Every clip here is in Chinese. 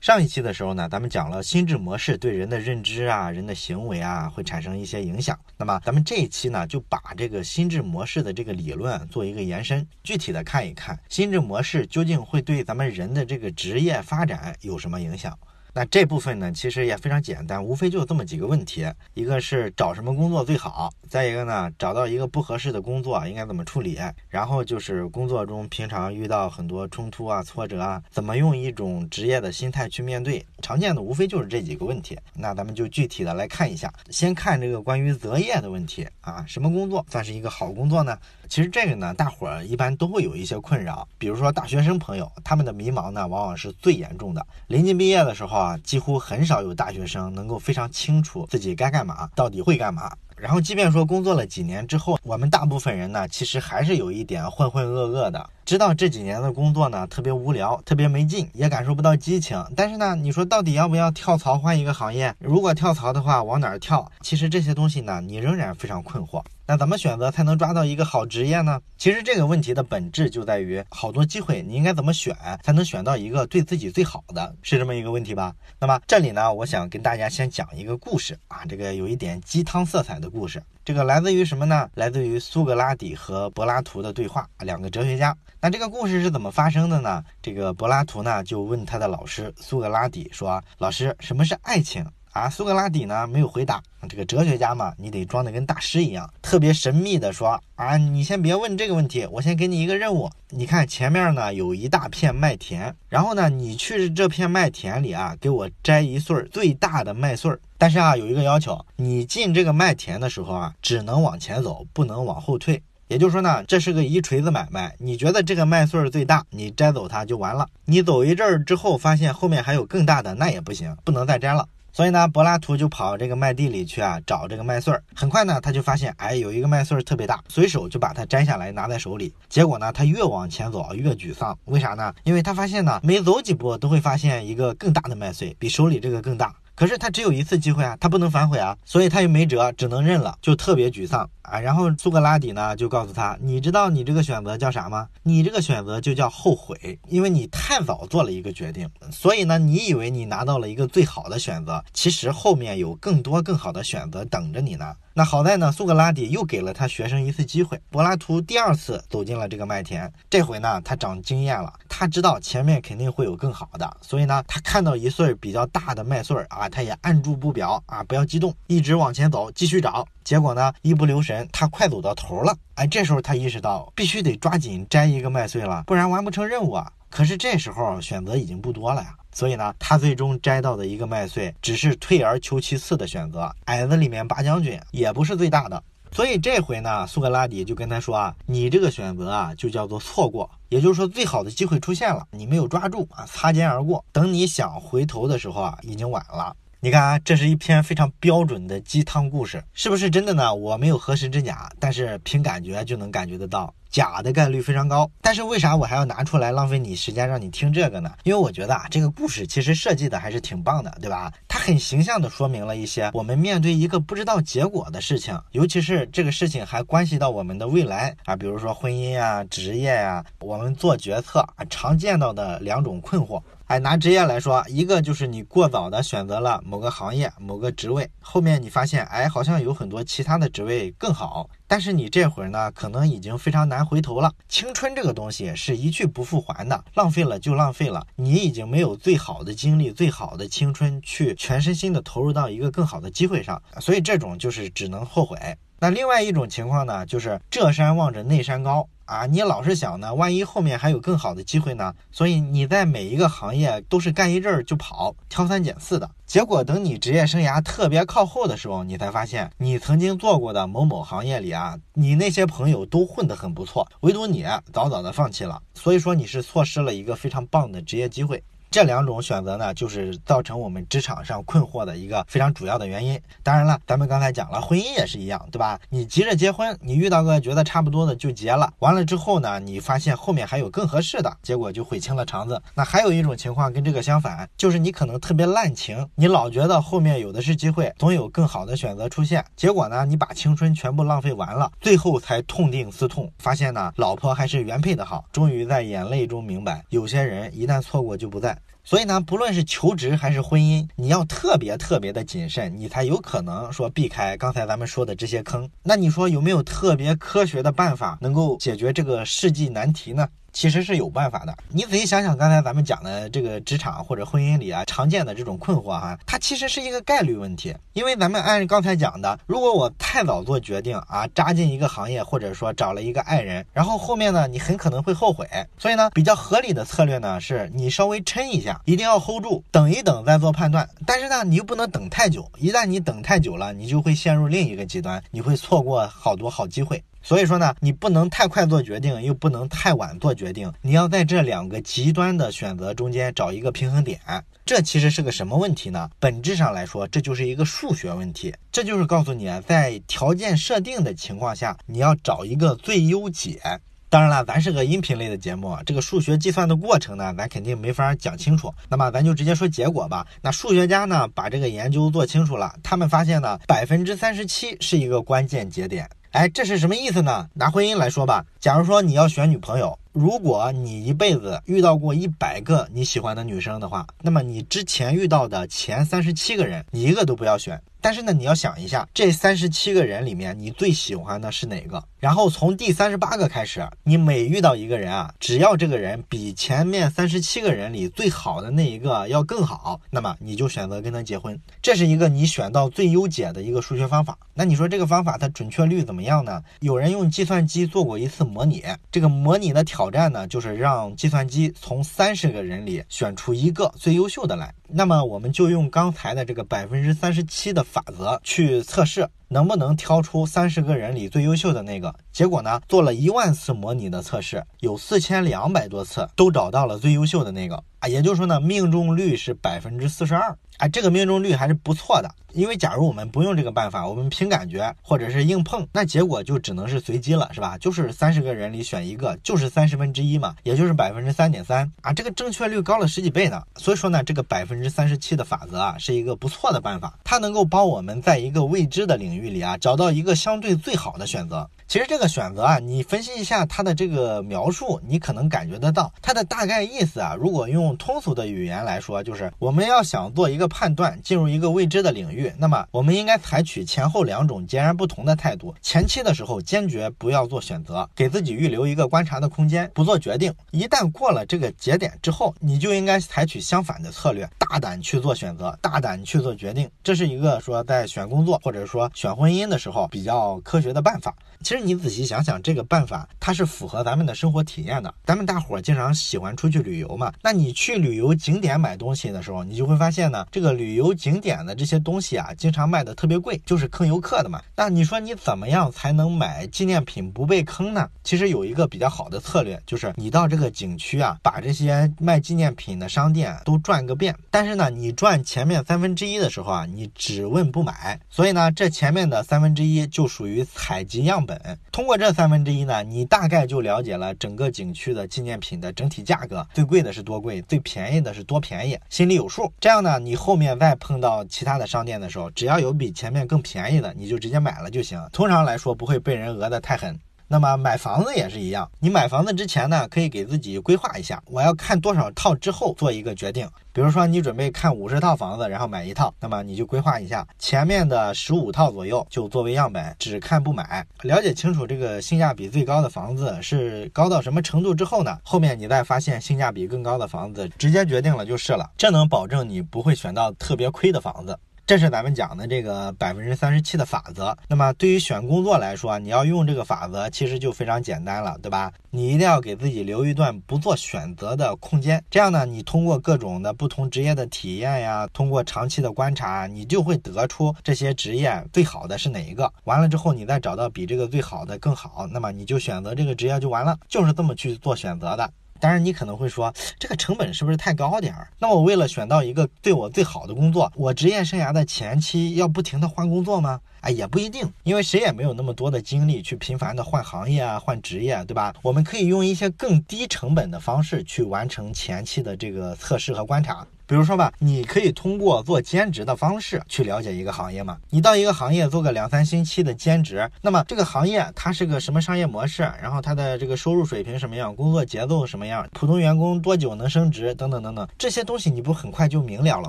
上一期的时候呢，咱们讲了心智模式对人的认知啊、人的行为啊会产生一些影响。那么咱们这一期呢，就把这个心智模式的这个理论做一个延伸，具体的看一看心智模式究竟会对咱们人的这个职业发展有什么影响。那这部分呢，其实也非常简单，无非就这么几个问题：一个是找什么工作最好，再一个呢，找到一个不合适的工作应该怎么处理，然后就是工作中平常遇到很多冲突啊、挫折啊，怎么用一种职业的心态去面对。常见的无非就是这几个问题。那咱们就具体的来看一下，先看这个关于择业的问题啊，什么工作算是一个好工作呢？其实这个呢，大伙儿一般都会有一些困扰，比如说大学生朋友，他们的迷茫呢，往往是最严重的。临近毕业的时候啊，几乎很少有大学生能够非常清楚自己该干嘛，到底会干嘛。然后，即便说工作了几年之后，我们大部分人呢，其实还是有一点浑浑噩噩的，知道这几年的工作呢特别无聊，特别没劲，也感受不到激情。但是呢，你说到底要不要跳槽换一个行业？如果跳槽的话，往哪儿跳？其实这些东西呢，你仍然非常困惑。那怎么选择才能抓到一个好职业呢？其实这个问题的本质就在于，好多机会你应该怎么选才能选到一个对自己最好的，是这么一个问题吧？那么这里呢，我想跟大家先讲一个故事啊，这个有一点鸡汤色彩的故事。这个来自于什么呢？来自于苏格拉底和柏拉图的对话，两个哲学家。那这个故事是怎么发生的呢？这个柏拉图呢就问他的老师苏格拉底说：“老师，什么是爱情？”啊，苏格拉底呢没有回答。这个哲学家嘛，你得装的跟大师一样，特别神秘的说啊，你先别问这个问题，我先给你一个任务。你看前面呢有一大片麦田，然后呢你去这片麦田里啊，给我摘一穗最大的麦穗儿。但是啊有一个要求，你进这个麦田的时候啊，只能往前走，不能往后退。也就是说呢，这是个一锤子买卖。你觉得这个麦穗儿最大，你摘走它就完了。你走一阵儿之后，发现后面还有更大的，那也不行，不能再摘了。所以呢，柏拉图就跑这个麦地里去啊，找这个麦穗儿。很快呢，他就发现，哎，有一个麦穗儿特别大，随手就把它摘下来拿在手里。结果呢，他越往前走越沮丧。为啥呢？因为他发现呢，每走几步都会发现一个更大的麦穗，比手里这个更大。可是他只有一次机会啊，他不能反悔啊，所以他又没辙，只能认了，就特别沮丧啊。然后苏格拉底呢就告诉他，你知道你这个选择叫啥吗？你这个选择就叫后悔，因为你太早做了一个决定，所以呢，你以为你拿到了一个最好的选择，其实后面有更多更好的选择等着你呢。那好在呢，苏格拉底又给了他学生一次机会。柏拉图第二次走进了这个麦田，这回呢，他长经验了，他知道前面肯定会有更好的，所以呢，他看到一穗比较大的麦穗儿啊，他也按住不表啊，不要激动，一直往前走，继续找。结果呢，一不留神，他快走到头了。哎，这时候他意识到，必须得抓紧摘一个麦穗了，不然完不成任务啊。可是这时候选择已经不多了呀。所以呢，他最终摘到的一个麦穗，只是退而求其次的选择。矮子里面拔将军也不是最大的。所以这回呢，苏格拉底就跟他说啊，你这个选择啊，就叫做错过。也就是说，最好的机会出现了，你没有抓住啊，擦肩而过。等你想回头的时候啊，已经晚了。你看啊，这是一篇非常标准的鸡汤故事，是不是真的呢？我没有核实真假，但是凭感觉就能感觉得到，假的概率非常高。但是为啥我还要拿出来浪费你时间让你听这个呢？因为我觉得啊，这个故事其实设计的还是挺棒的，对吧？它很形象的说明了一些我们面对一个不知道结果的事情，尤其是这个事情还关系到我们的未来啊，比如说婚姻啊、职业呀，我们做决策啊常见到的两种困惑。哎，拿职业来说，一个就是你过早的选择了某个行业、某个职位，后面你发现，哎，好像有很多其他的职位更好，但是你这会儿呢，可能已经非常难回头了。青春这个东西是一去不复还的，浪费了就浪费了，你已经没有最好的精力、最好的青春去全身心的投入到一个更好的机会上，所以这种就是只能后悔。那另外一种情况呢，就是这山望着那山高啊，你老是想呢，万一后面还有更好的机会呢？所以你在每一个行业都是干一阵儿就跑，挑三拣四的。结果等你职业生涯特别靠后的时候，你才发现你曾经做过的某某行业里啊，你那些朋友都混得很不错，唯独你早早的放弃了。所以说你是错失了一个非常棒的职业机会。这两种选择呢，就是造成我们职场上困惑的一个非常主要的原因。当然了，咱们刚才讲了，婚姻也是一样，对吧？你急着结婚，你遇到个觉得差不多的就结了，完了之后呢，你发现后面还有更合适的，结果就悔青了肠子。那还有一种情况跟这个相反，就是你可能特别滥情，你老觉得后面有的是机会，总有更好的选择出现，结果呢，你把青春全部浪费完了，最后才痛定思痛，发现呢，老婆还是原配的好。终于在眼泪中明白，有些人一旦错过就不在。所以呢，不论是求职还是婚姻，你要特别特别的谨慎，你才有可能说避开刚才咱们说的这些坑。那你说有没有特别科学的办法能够解决这个世纪难题呢？其实是有办法的。你仔细想想，刚才咱们讲的这个职场或者婚姻里啊，常见的这种困惑哈，它其实是一个概率问题。因为咱们按刚才讲的，如果我太早做决定啊，扎进一个行业，或者说找了一个爱人，然后后面呢，你很可能会后悔。所以呢，比较合理的策略呢，是你稍微撑一下，一定要 hold 住，等一等再做判断。但是呢，你又不能等太久，一旦你等太久了，你就会陷入另一个极端，你会错过好多好机会。所以说呢，你不能太快做决定，又不能太晚做决定，你要在这两个极端的选择中间找一个平衡点。这其实是个什么问题呢？本质上来说，这就是一个数学问题。这就是告诉你，在条件设定的情况下，你要找一个最优解。当然了，咱是个音频类的节目，这个数学计算的过程呢，咱肯定没法讲清楚。那么咱就直接说结果吧。那数学家呢，把这个研究做清楚了，他们发现呢，百分之三十七是一个关键节点。哎，这是什么意思呢？拿婚姻来说吧，假如说你要选女朋友，如果你一辈子遇到过一百个你喜欢的女生的话，那么你之前遇到的前三十七个人，你一个都不要选。但是呢，你要想一下，这三十七个人里面，你最喜欢的是哪个？然后从第三十八个开始，你每遇到一个人啊，只要这个人比前面三十七个人里最好的那一个要更好，那么你就选择跟他结婚。这是一个你选到最优解的一个数学方法。那你说这个方法它准确率怎么样呢？有人用计算机做过一次模拟，这个模拟的挑战呢，就是让计算机从三十个人里选出一个最优秀的来。那么我们就用刚才的这个百分之三十七的法则去测试，能不能挑出三十个人里最优秀的那个？结果呢，做了一万次模拟的测试，有四千两百多次都找到了最优秀的那个啊，也就是说呢，命中率是百分之四十二。哎，这个命中率还是不错的，因为假如我们不用这个办法，我们凭感觉或者是硬碰，那结果就只能是随机了，是吧？就是三十个人里选一个，就是三十分之一嘛，也就是百分之三点三啊，这个正确率高了十几倍呢。所以说呢，这个百分之三十七的法则啊，是一个不错的办法，它能够帮我们在一个未知的领域里啊，找到一个相对最好的选择。其实这个选择啊，你分析一下它的这个描述，你可能感觉得到它的大概意思啊。如果用通俗的语言来说，就是我们要想做一个判断，进入一个未知的领域，那么我们应该采取前后两种截然不同的态度。前期的时候，坚决不要做选择，给自己预留一个观察的空间，不做决定。一旦过了这个节点之后，你就应该采取相反的策略，大胆去做选择，大胆去做决定。这是一个说在选工作或者说选婚姻的时候比较科学的办法。其实你仔细想想，这个办法它是符合咱们的生活体验的。咱们大伙儿经常喜欢出去旅游嘛，那你去旅游景点买东西的时候，你就会发现呢，这个旅游景点的这些东西啊，经常卖的特别贵，就是坑游客的嘛。那你说你怎么样才能买纪念品不被坑呢？其实有一个比较好的策略，就是你到这个景区啊，把这些卖纪念品的商店都转个遍。但是呢，你转前面三分之一的时候啊，你只问不买。所以呢，这前面的三分之一就属于采集样本。本通过这三分之一呢，你大概就了解了整个景区的纪念品的整体价格，最贵的是多贵，最便宜的是多便宜，心里有数。这样呢，你后面再碰到其他的商店的时候，只要有比前面更便宜的，你就直接买了就行。通常来说，不会被人讹得太狠。那么买房子也是一样，你买房子之前呢，可以给自己规划一下，我要看多少套之后做一个决定。比如说你准备看五十套房子，然后买一套，那么你就规划一下前面的十五套左右就作为样本，只看不买。了解清楚这个性价比最高的房子是高到什么程度之后呢，后面你再发现性价比更高的房子，直接决定了就是了。这能保证你不会选到特别亏的房子。这是咱们讲的这个百分之三十七的法则。那么对于选工作来说，你要用这个法则，其实就非常简单了，对吧？你一定要给自己留一段不做选择的空间。这样呢，你通过各种的不同职业的体验呀，通过长期的观察，你就会得出这些职业最好的是哪一个。完了之后，你再找到比这个最好的更好，那么你就选择这个职业就完了，就是这么去做选择的。当然，你可能会说，这个成本是不是太高点儿？那我为了选到一个对我最好的工作，我职业生涯的前期要不停的换工作吗？哎，也不一定，因为谁也没有那么多的精力去频繁的换行业啊、换职业，对吧？我们可以用一些更低成本的方式去完成前期的这个测试和观察。比如说吧，你可以通过做兼职的方式去了解一个行业嘛。你到一个行业做个两三星期的兼职，那么这个行业它是个什么商业模式，然后它的这个收入水平什么样，工作节奏什么样，普通员工多久能升职等等等等，这些东西你不很快就明了了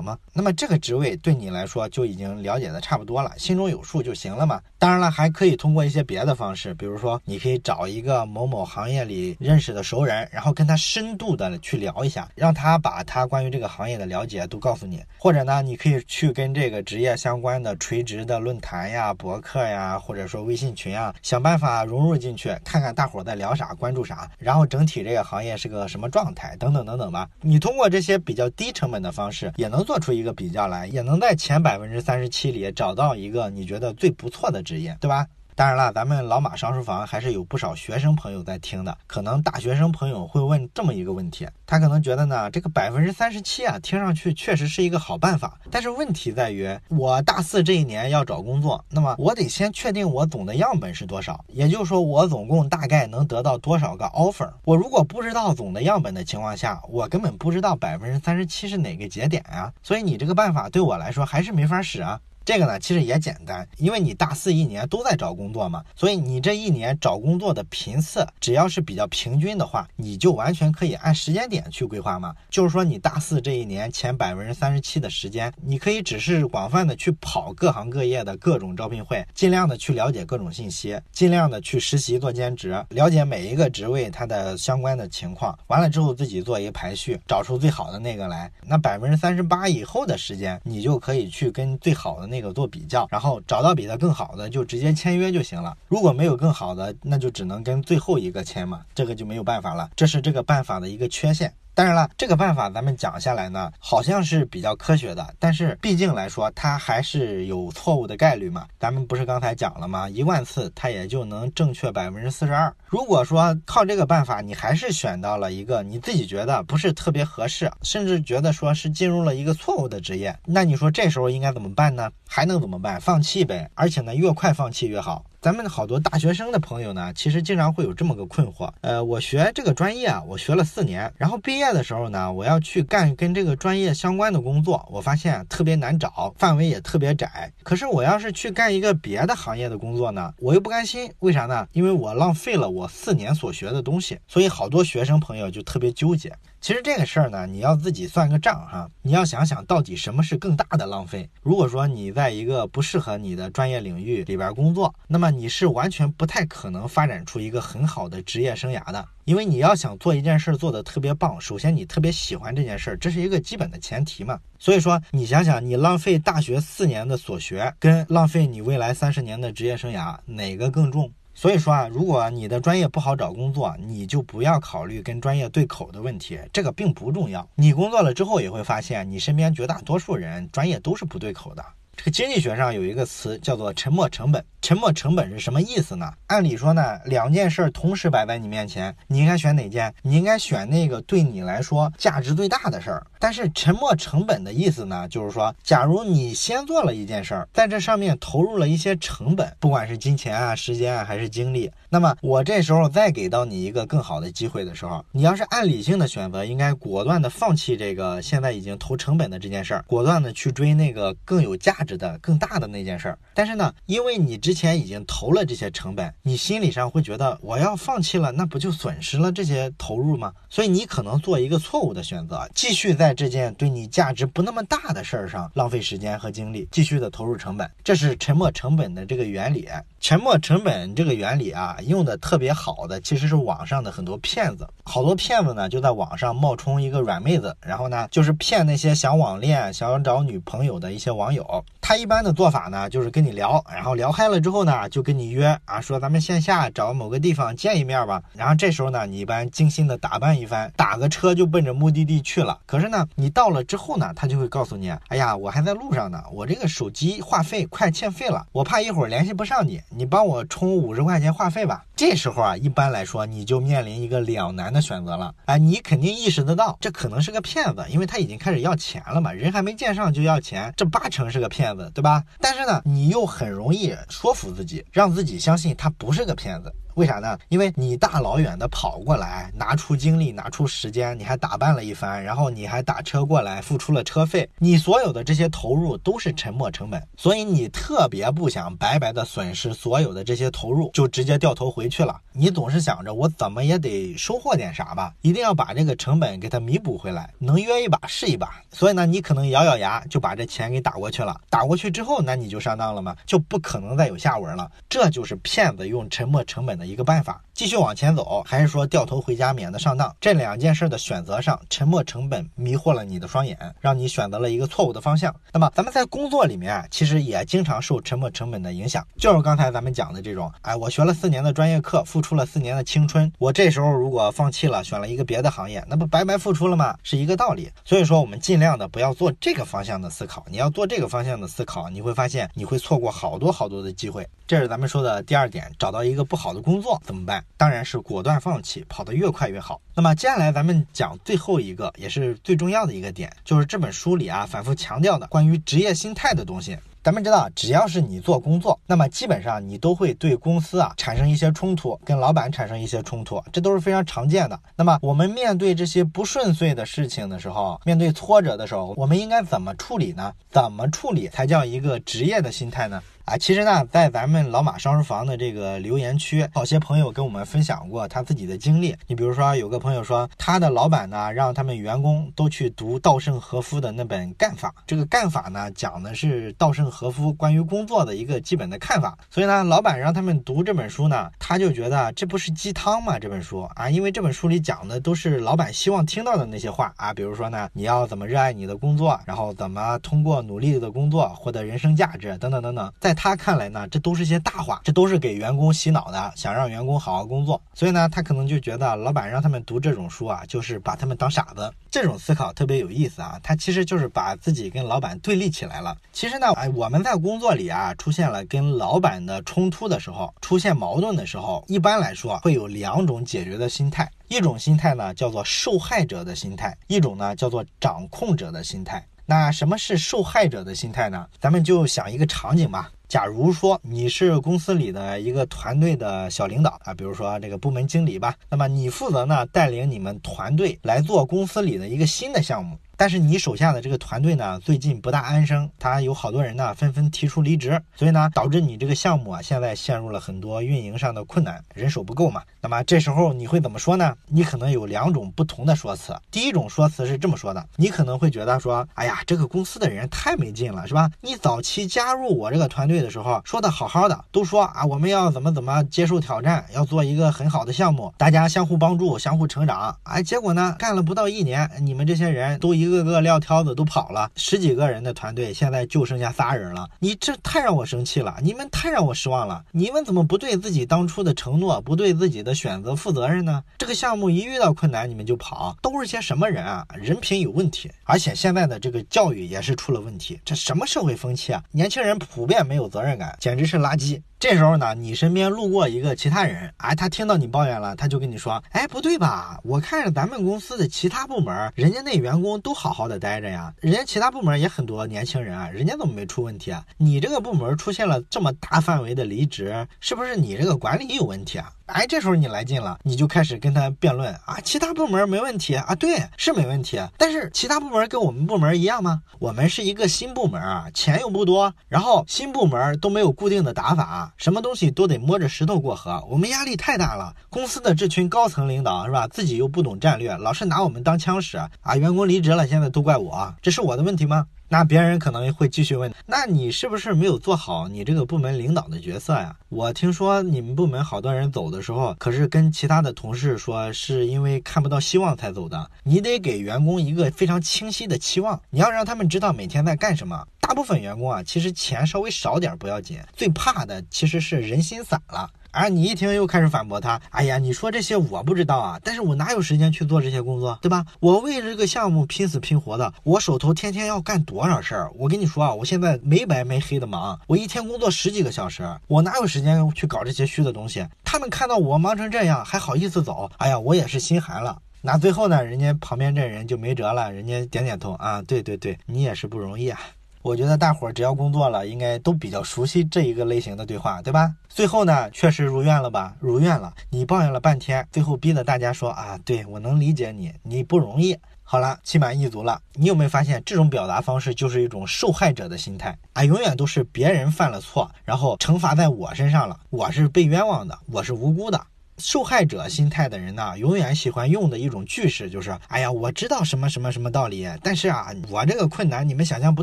吗？那么这个职位对你来说就已经了解的差不多了，心中有数就行了嘛。当然了，还可以通过一些别的方式，比如说你可以找一个某某行业里认识的熟人，然后跟他深度的去聊一下，让他把他关于这个行业的了解都告诉你。或者呢，你可以去跟这个职业相关的垂直的论坛呀、博客呀，或者说微信群啊，想办法融入进去，看看大伙在聊啥，关注啥，然后整体这个行业是个什么状态，等等等等吧。你通过这些比较低成本的方式，也能做出一个比较来，也能在前百分之三十七里找到一个你觉得最不错的职业，对吧？当然了，咱们老马上书房还是有不少学生朋友在听的。可能大学生朋友会问这么一个问题，他可能觉得呢，这个百分之三十七啊，听上去确实是一个好办法。但是问题在于，我大四这一年要找工作，那么我得先确定我总的样本是多少，也就是说，我总共大概能得到多少个 offer。我如果不知道总的样本的情况下，我根本不知道百分之三十七是哪个节点啊。所以你这个办法对我来说还是没法使啊。这个呢，其实也简单，因为你大四一年都在找工作嘛，所以你这一年找工作的频次，只要是比较平均的话，你就完全可以按时间点去规划嘛。就是说，你大四这一年前百分之三十七的时间，你可以只是广泛的去跑各行各业的各种招聘会，尽量的去了解各种信息，尽量的去实习做兼职，了解每一个职位它的相关的情况。完了之后自己做一个排序，找出最好的那个来。那百分之三十八以后的时间，你就可以去跟最好的。那个做比较，然后找到比他更好的，就直接签约就行了。如果没有更好的，那就只能跟最后一个签嘛，这个就没有办法了。这是这个办法的一个缺陷。当然了，这个办法咱们讲下来呢，好像是比较科学的，但是毕竟来说，它还是有错误的概率嘛。咱们不是刚才讲了吗？一万次它也就能正确百分之四十二。如果说靠这个办法，你还是选到了一个你自己觉得不是特别合适，甚至觉得说是进入了一个错误的职业，那你说这时候应该怎么办呢？还能怎么办？放弃呗，而且呢，越快放弃越好。咱们好多大学生的朋友呢，其实经常会有这么个困惑。呃，我学这个专业啊，我学了四年，然后毕业的时候呢，我要去干跟这个专业相关的工作，我发现特别难找，范围也特别窄。可是我要是去干一个别的行业的工作呢，我又不甘心。为啥呢？因为我浪费了我四年所学的东西。所以好多学生朋友就特别纠结。其实这个事儿呢，你要自己算个账哈，你要想想到底什么是更大的浪费。如果说你在一个不适合你的专业领域里边工作，那么你是完全不太可能发展出一个很好的职业生涯的。因为你要想做一件事做得特别棒，首先你特别喜欢这件事儿，这是一个基本的前提嘛。所以说，你想想，你浪费大学四年的所学，跟浪费你未来三十年的职业生涯，哪个更重？所以说啊，如果你的专业不好找工作，你就不要考虑跟专业对口的问题，这个并不重要。你工作了之后也会发现，你身边绝大多数人专业都是不对口的。这个经济学上有一个词叫做沉没成本。沉没成本是什么意思呢？按理说呢，两件事同时摆在你面前，你应该选哪件？你应该选那个对你来说价值最大的事儿。但是沉没成本的意思呢，就是说，假如你先做了一件事儿，在这上面投入了一些成本，不管是金钱啊、时间啊还是精力，那么我这时候再给到你一个更好的机会的时候，你要是按理性的选择，应该果断的放弃这个现在已经投成本的这件事儿，果断的去追那个更有价价值的、更大的那件事儿。但是呢，因为你之前已经投了这些成本，你心理上会觉得我要放弃了，那不就损失了这些投入吗？所以你可能做一个错误的选择，继续在这件对你价值不那么大的事儿上浪费时间和精力，继续的投入成本，这是沉没成本的这个原理。沉没成本这个原理啊，用的特别好的其实是网上的很多骗子，好多骗子呢就在网上冒充一个软妹子，然后呢就是骗那些想网恋、想找女朋友的一些网友。他一般的做法呢，就是跟你聊，然后聊嗨了之后呢，就跟你约啊，说咱们线下找某个地方见一面吧。然后这时候呢，你一般精心的打扮一番，打个车就奔着目的地去了。可是呢，你到了之后呢，他就会告诉你，哎呀，我还在路上呢，我这个手机话费快欠费了，我怕一会儿联系不上你，你帮我充五十块钱话费吧。这时候啊，一般来说你就面临一个两难的选择了。哎，你肯定意识得到，这可能是个骗子，因为他已经开始要钱了嘛，人还没见上就要钱，这八成是个骗子，对吧？但是呢，你又很容易说服自己，让自己相信他不是个骗子。为啥呢？因为你大老远的跑过来，拿出精力，拿出时间，你还打扮了一番，然后你还打车过来，付出了车费，你所有的这些投入都是沉没成本，所以你特别不想白白的损失所有的这些投入，就直接掉头回去了。你总是想着我怎么也得收获点啥吧，一定要把这个成本给它弥补回来，能约一把是一把。所以呢，你可能咬咬牙就把这钱给打过去了。打过去之后，那你就上当了吗？就不可能再有下文了。这就是骗子用沉没成本的一个办法。继续往前走，还是说掉头回家免得上当？这两件事的选择上，沉没成本迷惑了你的双眼，让你选择了一个错误的方向。那么咱们在工作里面啊，其实也经常受沉没成本的影响，就是刚才咱们讲的这种，哎，我学了四年的专业课，付出了四年的青春，我这时候如果放弃了，选了一个别的行业，那不白白付出了吗？是一个道理。所以说，我们尽量的不要做这个方向的思考。你要做这个方向的思考，你会发现你会错过好多好多的机会。这是咱们说的第二点，找到一个不好的工作怎么办？当然是果断放弃，跑得越快越好。那么接下来咱们讲最后一个，也是最重要的一个点，就是这本书里啊反复强调的关于职业心态的东西。咱们知道，只要是你做工作，那么基本上你都会对公司啊产生一些冲突，跟老板产生一些冲突，这都是非常常见的。那么我们面对这些不顺遂的事情的时候，面对挫折的时候，我们应该怎么处理呢？怎么处理才叫一个职业的心态呢？啊，其实呢，在咱们老马商书房的这个留言区，好些朋友跟我们分享过他自己的经历。你比如说，有个朋友说，他的老板呢，让他们员工都去读稻盛和夫的那本《干法》。这个《干法》呢，讲的是稻盛和夫关于工作的一个基本的看法。所以呢，老板让他们读这本书呢，他就觉得这不是鸡汤吗？这本书啊，因为这本书里讲的都是老板希望听到的那些话啊，比如说呢，你要怎么热爱你的工作，然后怎么通过努力的工作获得人生价值，等等等等。在在他看来呢，这都是些大话，这都是给员工洗脑的，想让员工好好工作。所以呢，他可能就觉得老板让他们读这种书啊，就是把他们当傻子。这种思考特别有意思啊，他其实就是把自己跟老板对立起来了。其实呢，哎，我们在工作里啊，出现了跟老板的冲突的时候，出现矛盾的时候，一般来说会有两种解决的心态。一种心态呢，叫做受害者的心态；一种呢，叫做掌控者的心态。那什么是受害者的心态呢？咱们就想一个场景吧。假如说你是公司里的一个团队的小领导啊，比如说这个部门经理吧，那么你负责呢带领你们团队来做公司里的一个新的项目。但是你手下的这个团队呢，最近不大安生，他有好多人呢纷纷提出离职，所以呢，导致你这个项目啊，现在陷入了很多运营上的困难，人手不够嘛。那么这时候你会怎么说呢？你可能有两种不同的说辞。第一种说辞是这么说的：你可能会觉得说，哎呀，这个公司的人太没劲了，是吧？你早期加入我这个团队的时候，说的好好的，都说啊，我们要怎么怎么接受挑战，要做一个很好的项目，大家相互帮助，相互成长。哎，结果呢，干了不到一年，你们这些人都一个个撂挑子都跑了，十几个人的团队现在就剩下仨人了。你这太让我生气了，你们太让我失望了。你们怎么不对自己当初的承诺，不对自己的选择负责任呢？这个项目一遇到困难你们就跑，都是些什么人啊？人品有问题，而且现在的这个教育也是出了问题。这什么社会风气啊？年轻人普遍没有责任感，简直是垃圾。这时候呢，你身边路过一个其他人，哎，他听到你抱怨了，他就跟你说，哎，不对吧？我看着咱们公司的其他部门，人家那员工都好好的待着呀，人家其他部门也很多年轻人啊，人家怎么没出问题啊？你这个部门出现了这么大范围的离职，是不是你这个管理有问题啊？哎，这时候你来劲了，你就开始跟他辩论啊，其他部门没问题啊，对，是没问题，但是其他部门跟我们部门一样吗？我们是一个新部门啊，钱又不多，然后新部门都没有固定的打法，什么东西都得摸着石头过河，我们压力太大了。公司的这群高层领导是吧，自己又不懂战略，老是拿我们当枪使啊，员工离职了，现在都怪我，这是我的问题吗？那别人可能会继续问，那你是不是没有做好你这个部门领导的角色呀？我听说你们部门好多人走的时候，可是跟其他的同事说是因为看不到希望才走的。你得给员工一个非常清晰的期望，你要让他们知道每天在干什么。大部分员工啊，其实钱稍微少点不要紧，最怕的其实是人心散了。而你一听又开始反驳他，哎呀，你说这些我不知道啊，但是我哪有时间去做这些工作，对吧？我为这个项目拼死拼活的，我手头天天要干多少事儿？我跟你说啊，我现在没白没黑的忙，我一天工作十几个小时，我哪有时间去搞这些虚的东西？他们看到我忙成这样，还好意思走？哎呀，我也是心寒了。那最后呢，人家旁边这人就没辙了，人家点点头啊，对对对，你也是不容易啊。我觉得大伙儿只要工作了，应该都比较熟悉这一个类型的对话，对吧？最后呢，确实如愿了吧？如愿了。你抱怨了半天，最后逼得大家说啊，对我能理解你，你不容易。好了，心满意足了。你有没有发现，这种表达方式就是一种受害者的心态啊？永远都是别人犯了错，然后惩罚在我身上了，我是被冤枉的，我是无辜的。受害者心态的人呢，永远喜欢用的一种句式就是：哎呀，我知道什么什么什么道理，但是啊，我这个困难你们想象不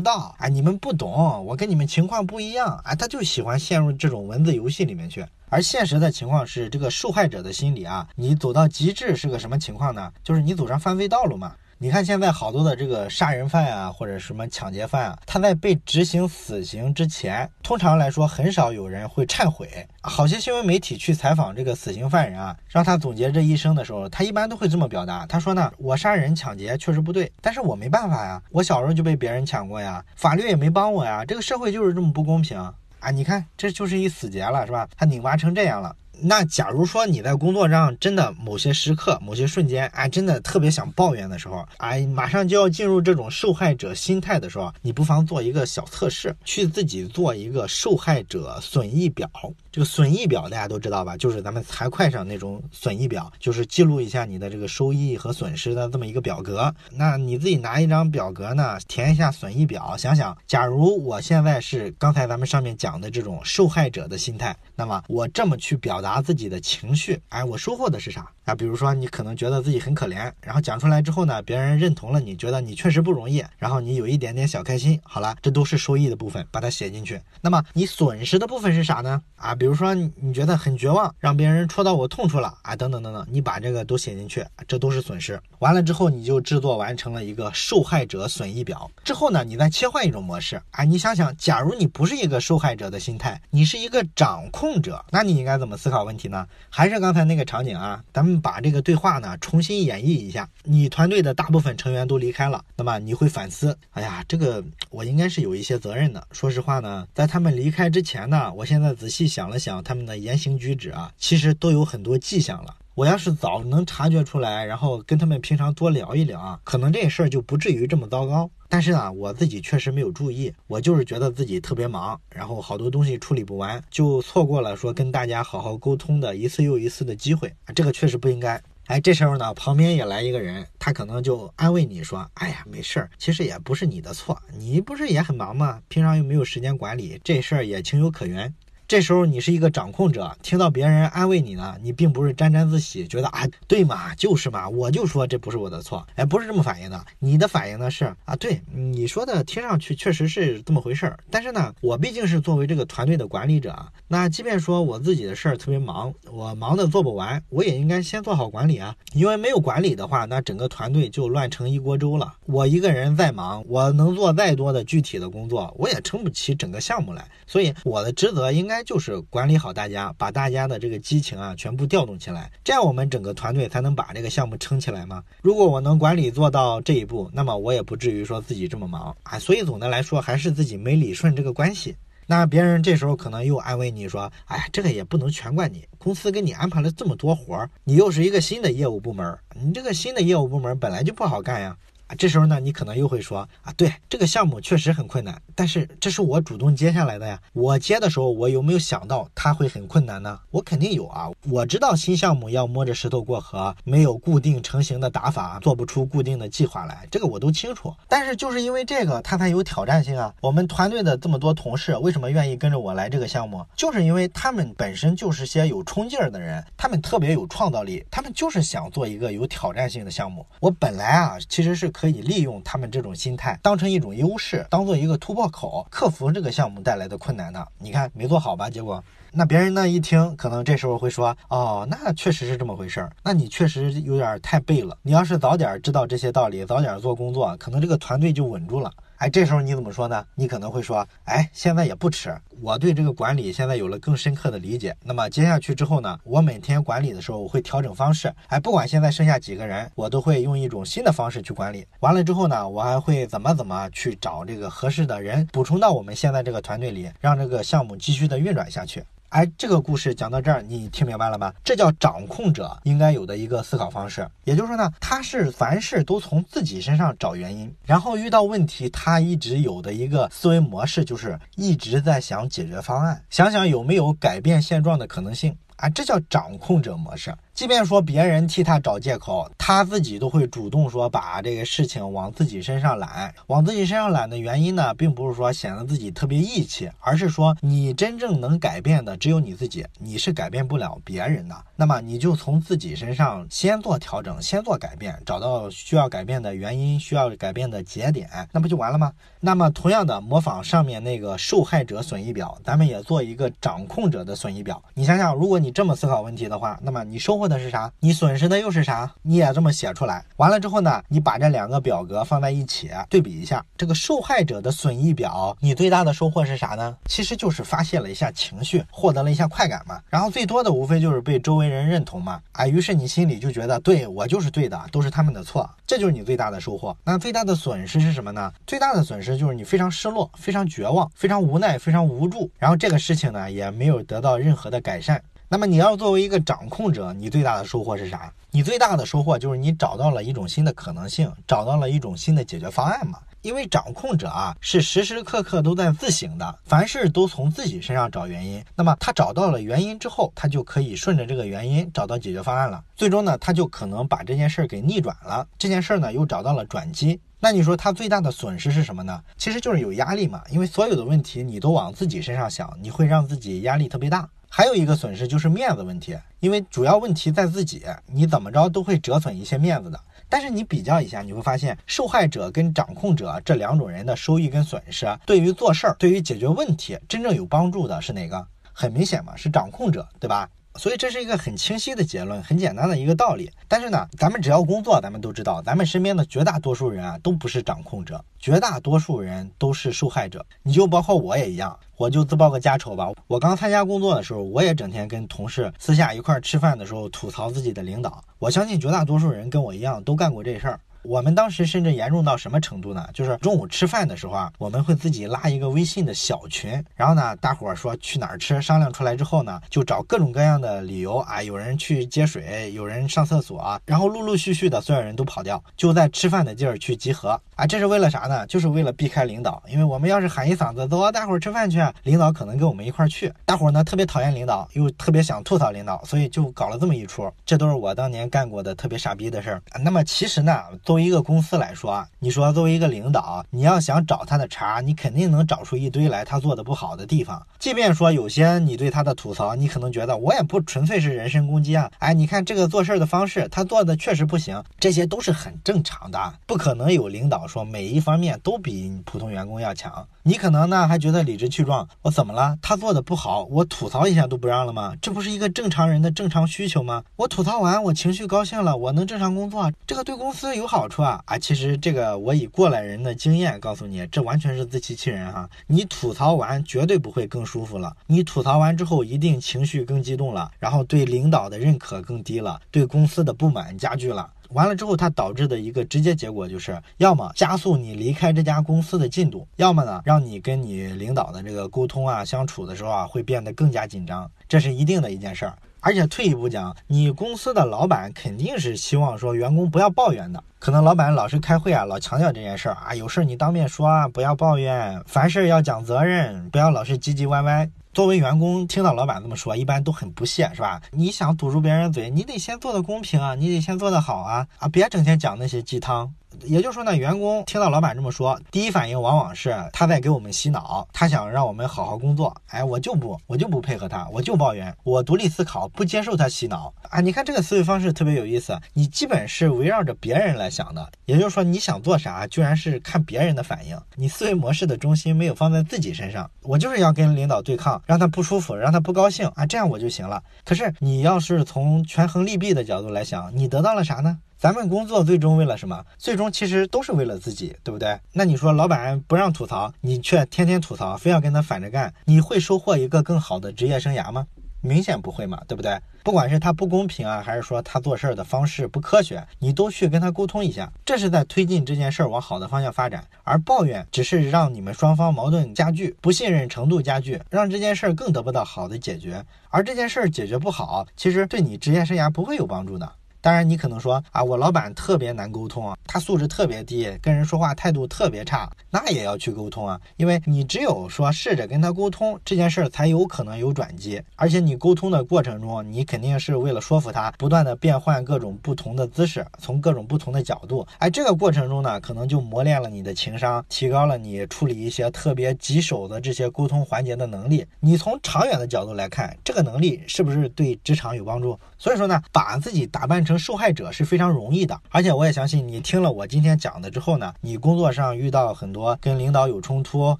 到啊，你们不懂，我跟你们情况不一样啊，他就喜欢陷入这种文字游戏里面去。而现实的情况是，这个受害者的心理啊，你走到极致是个什么情况呢？就是你走上犯罪道路嘛。你看现在好多的这个杀人犯啊，或者什么抢劫犯啊，他在被执行死刑之前，通常来说很少有人会忏悔。好些新闻媒体去采访这个死刑犯人啊，让他总结这一生的时候，他一般都会这么表达。他说呢，我杀人抢劫确实不对，但是我没办法呀，我小时候就被别人抢过呀，法律也没帮我呀，这个社会就是这么不公平啊！你看这就是一死结了，是吧？他拧巴成这样了。那假如说你在工作上真的某些时刻、某些瞬间，哎，真的特别想抱怨的时候，哎，马上就要进入这种受害者心态的时候，你不妨做一个小测试，去自己做一个受害者损益表。这个损益表大家都知道吧？就是咱们财会上那种损益表，就是记录一下你的这个收益和损失的这么一个表格。那你自己拿一张表格呢，填一下损益表，想想，假如我现在是刚才咱们上面讲的这种受害者的心态，那么我这么去表达自己的情绪，哎，我收获的是啥？啊，比如说你可能觉得自己很可怜，然后讲出来之后呢，别人认同了，你觉得你确实不容易，然后你有一点点小开心。好了，这都是收益的部分，把它写进去。那么你损失的部分是啥呢？啊？比如说你觉得很绝望，让别人戳到我痛处了啊，等等等等，你把这个都写进去，这都是损失。完了之后，你就制作完成了一个受害者损益表。之后呢，你再切换一种模式啊，你想想，假如你不是一个受害者的心态，你是一个掌控者，那你应该怎么思考问题呢？还是刚才那个场景啊，咱们把这个对话呢重新演绎一下。你团队的大部分成员都离开了，那么你会反思，哎呀，这个我应该是有一些责任的。说实话呢，在他们离开之前呢，我现在仔细想了想他们的言行举止啊，其实都有很多迹象了。我要是早能察觉出来，然后跟他们平常多聊一聊啊，可能这事儿就不至于这么糟糕。但是呢，我自己确实没有注意，我就是觉得自己特别忙，然后好多东西处理不完，就错过了说跟大家好好沟通的一次又一次的机会。这个确实不应该。哎，这时候呢，旁边也来一个人，他可能就安慰你说：“哎呀，没事儿，其实也不是你的错，你不是也很忙吗？平常又没有时间管理，这事儿也情有可原。”这时候你是一个掌控者，听到别人安慰你呢，你并不是沾沾自喜，觉得啊，对嘛，就是嘛，我就说这不是我的错，哎，不是这么反应的。你的反应呢是啊，对你说的听上去确实是这么回事儿，但是呢，我毕竟是作为这个团队的管理者啊，那即便说我自己的事儿特别忙，我忙的做不完，我也应该先做好管理啊，因为没有管理的话，那整个团队就乱成一锅粥了。我一个人再忙，我能做再多的具体的工作，我也撑不起整个项目来，所以我的职责应该。就是管理好大家，把大家的这个激情啊全部调动起来，这样我们整个团队才能把这个项目撑起来嘛。如果我能管理做到这一步，那么我也不至于说自己这么忙啊。所以总的来说，还是自己没理顺这个关系。那别人这时候可能又安慰你说：“哎呀，这个也不能全怪你，公司给你安排了这么多活儿，你又是一个新的业务部门，你这个新的业务部门本来就不好干呀。”这时候呢，你可能又会说啊，对这个项目确实很困难，但是这是我主动接下来的呀。我接的时候，我有没有想到它会很困难呢？我肯定有啊。我知道新项目要摸着石头过河，没有固定成型的打法，做不出固定的计划来，这个我都清楚。但是就是因为这个，它才有挑战性啊。我们团队的这么多同事，为什么愿意跟着我来这个项目？就是因为他们本身就是些有冲劲儿的人，他们特别有创造力，他们就是想做一个有挑战性的项目。我本来啊，其实是。可以利用他们这种心态，当成一种优势，当做一个突破口，克服这个项目带来的困难呢。你看没做好吧？结果，那别人呢一听，可能这时候会说：“哦，那确实是这么回事儿。那你确实有点太背了。你要是早点知道这些道理，早点做工作，可能这个团队就稳住了。”哎，这时候你怎么说呢？你可能会说，哎，现在也不迟，我对这个管理现在有了更深刻的理解。那么接下去之后呢，我每天管理的时候，我会调整方式。哎，不管现在剩下几个人，我都会用一种新的方式去管理。完了之后呢，我还会怎么怎么去找这个合适的人补充到我们现在这个团队里，让这个项目继续的运转下去。哎，这个故事讲到这儿，你听明白了吗？这叫掌控者应该有的一个思考方式。也就是说呢，他是凡事都从自己身上找原因，然后遇到问题，他一直有的一个思维模式就是一直在想解决方案，想想有没有改变现状的可能性。啊，这叫掌控者模式。即便说别人替他找借口，他自己都会主动说把这个事情往自己身上揽。往自己身上揽的原因呢，并不是说显得自己特别义气，而是说你真正能改变的只有你自己，你是改变不了别人的。那么你就从自己身上先做调整，先做改变，找到需要改变的原因，需要改变的节点，那不就完了吗？那么同样的，模仿上面那个受害者损益表，咱们也做一个掌控者的损益表。你想想，如果你这么思考问题的话，那么你收获的是啥？你损失的又是啥？你也这么写出来。完了之后呢，你把这两个表格放在一起对比一下，这个受害者的损益表，你最大的收获是啥呢？其实就是发泄了一下情绪，获得了一下快感嘛。然后最多的无非就是被周围人认同嘛。啊，于是你心里就觉得，对我就是对的，都是他们的错，这就是你最大的收获。那最大的损失是什么呢？最大的损失就是你非常失落，非常绝望，非常无奈，非常无助。然后这个事情呢，也没有得到任何的改善。那么你要作为一个掌控者，你最大的收获是啥？你最大的收获就是你找到了一种新的可能性，找到了一种新的解决方案嘛。因为掌控者啊是时时刻刻都在自省的，凡事都从自己身上找原因。那么他找到了原因之后，他就可以顺着这个原因找到解决方案了。最终呢，他就可能把这件事儿给逆转了。这件事儿呢又找到了转机。那你说他最大的损失是什么呢？其实就是有压力嘛。因为所有的问题你都往自己身上想，你会让自己压力特别大。还有一个损失就是面子问题，因为主要问题在自己，你怎么着都会折损一些面子的。但是你比较一下，你会发现受害者跟掌控者这两种人的收益跟损失，对于做事儿、对于解决问题真正有帮助的是哪个？很明显嘛，是掌控者，对吧？所以这是一个很清晰的结论，很简单的一个道理。但是呢，咱们只要工作，咱们都知道，咱们身边的绝大多数人啊，都不是掌控者，绝大多数人都是受害者。你就包括我也一样，我就自报个家丑吧。我刚参加工作的时候，我也整天跟同事私下一块吃饭的时候吐槽自己的领导。我相信绝大多数人跟我一样都干过这事儿。我们当时甚至严重到什么程度呢？就是中午吃饭的时候啊，我们会自己拉一个微信的小群，然后呢，大伙儿说去哪儿吃，商量出来之后呢，就找各种各样的理由啊，有人去接水，有人上厕所，然后陆陆续续的所有人都跑掉，就在吃饭的地儿去集合啊，这是为了啥呢？就是为了避开领导，因为我们要是喊一嗓子走啊，大伙儿吃饭去，领导可能跟我们一块儿去，大伙儿呢特别讨厌领导，又特别想吐槽领导，所以就搞了这么一出，这都是我当年干过的特别傻逼的事儿。那么其实呢，作为一个公司来，说，你说作为一个领导，你要想找他的茬，你肯定能找出一堆来他做的不好的地方。即便说有些你对他的吐槽，你可能觉得我也不纯粹是人身攻击啊。哎，你看这个做事的方式，他做的确实不行，这些都是很正常的。不可能有领导说每一方面都比普通员工要强。你可能呢还觉得理直气壮，我怎么了？他做的不好，我吐槽一下都不让了吗？这不是一个正常人的正常需求吗？我吐槽完，我情绪高兴了，我能正常工作，这个对公司有好好处啊！啊，其实这个我以过来人的经验告诉你，这完全是自欺欺人哈！你吐槽完绝对不会更舒服了，你吐槽完之后一定情绪更激动了，然后对领导的认可更低了，对公司的不满加剧了。完了之后，它导致的一个直接结果就是，要么加速你离开这家公司的进度，要么呢，让你跟你领导的这个沟通啊、相处的时候啊，会变得更加紧张，这是一定的一件事儿。而且退一步讲，你公司的老板肯定是希望说员工不要抱怨的，可能老板老是开会啊，老强调这件事儿啊，有事儿你当面说啊，不要抱怨，凡事要讲责任，不要老是唧唧歪歪。作为员工，听到老板这么说，一般都很不屑，是吧？你想堵住别人嘴，你得先做的公平啊，你得先做的好啊，啊，别整天讲那些鸡汤。也就是说呢，员工听到老板这么说，第一反应往往是他在给我们洗脑，他想让我们好好工作。哎，我就不，我就不配合他，我就抱怨，我独立思考，不接受他洗脑啊！你看这个思维方式特别有意思，你基本是围绕着别人来想的。也就是说，你想做啥，居然是看别人的反应，你思维模式的中心没有放在自己身上。我就是要跟领导对抗，让他不舒服，让他不高兴啊，这样我就行了。可是你要是从权衡利弊的角度来想，你得到了啥呢？咱们工作最终为了什么？最终其实都是为了自己，对不对？那你说老板不让吐槽，你却天天吐槽，非要跟他反着干，你会收获一个更好的职业生涯吗？明显不会嘛，对不对？不管是他不公平啊，还是说他做事儿的方式不科学，你都去跟他沟通一下，这是在推进这件事儿往好的方向发展。而抱怨只是让你们双方矛盾加剧，不信任程度加剧，让这件事儿更得不到好的解决。而这件事儿解决不好，其实对你职业生涯不会有帮助的。当然，你可能说啊，我老板特别难沟通啊，他素质特别低，跟人说话态度特别差，那也要去沟通啊，因为你只有说试着跟他沟通，这件事儿才有可能有转机。而且你沟通的过程中，你肯定是为了说服他，不断的变换各种不同的姿势，从各种不同的角度，哎，这个过程中呢，可能就磨练了你的情商，提高了你处理一些特别棘手的这些沟通环节的能力。你从长远的角度来看，这个能力是不是对职场有帮助？所以说呢，把自己打扮成成受害者是非常容易的，而且我也相信你听了我今天讲的之后呢，你工作上遇到很多跟领导有冲突，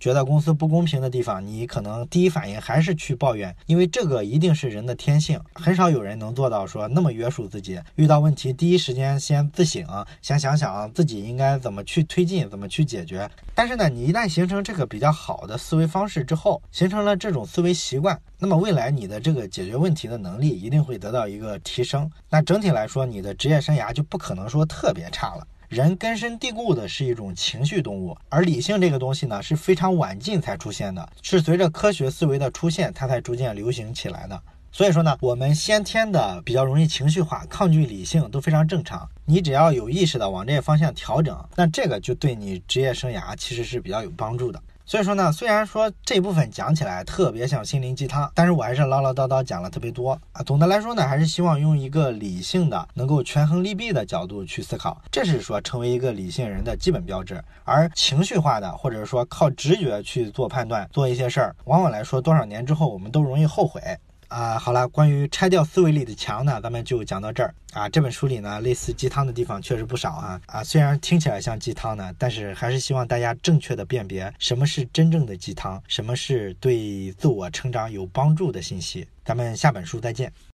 觉得公司不公平的地方，你可能第一反应还是去抱怨，因为这个一定是人的天性，很少有人能做到说那么约束自己，遇到问题第一时间先自省，先想想自己应该怎么去推进，怎么去解决。但是呢，你一旦形成这个比较好的思维方式之后，形成了这种思维习惯。那么未来你的这个解决问题的能力一定会得到一个提升。那整体来说，你的职业生涯就不可能说特别差了。人根深蒂固的是一种情绪动物，而理性这个东西呢是非常晚近才出现的，是随着科学思维的出现，它才逐渐流行起来的。所以说呢，我们先天的比较容易情绪化，抗拒理性都非常正常。你只要有意识的往这些方向调整，那这个就对你职业生涯其实是比较有帮助的。所以说呢，虽然说这部分讲起来特别像心灵鸡汤，但是我还是唠唠叨叨讲了特别多啊。总的来说呢，还是希望用一个理性的、能够权衡利弊的角度去思考，这是说成为一个理性人的基本标志。而情绪化的，或者说靠直觉去做判断、做一些事儿，往往来说多少年之后，我们都容易后悔。啊，好了，关于拆掉思维里的墙呢，咱们就讲到这儿啊。这本书里呢，类似鸡汤的地方确实不少啊啊，虽然听起来像鸡汤呢，但是还是希望大家正确的辨别什么是真正的鸡汤，什么是对自我成长有帮助的信息。咱们下本书再见。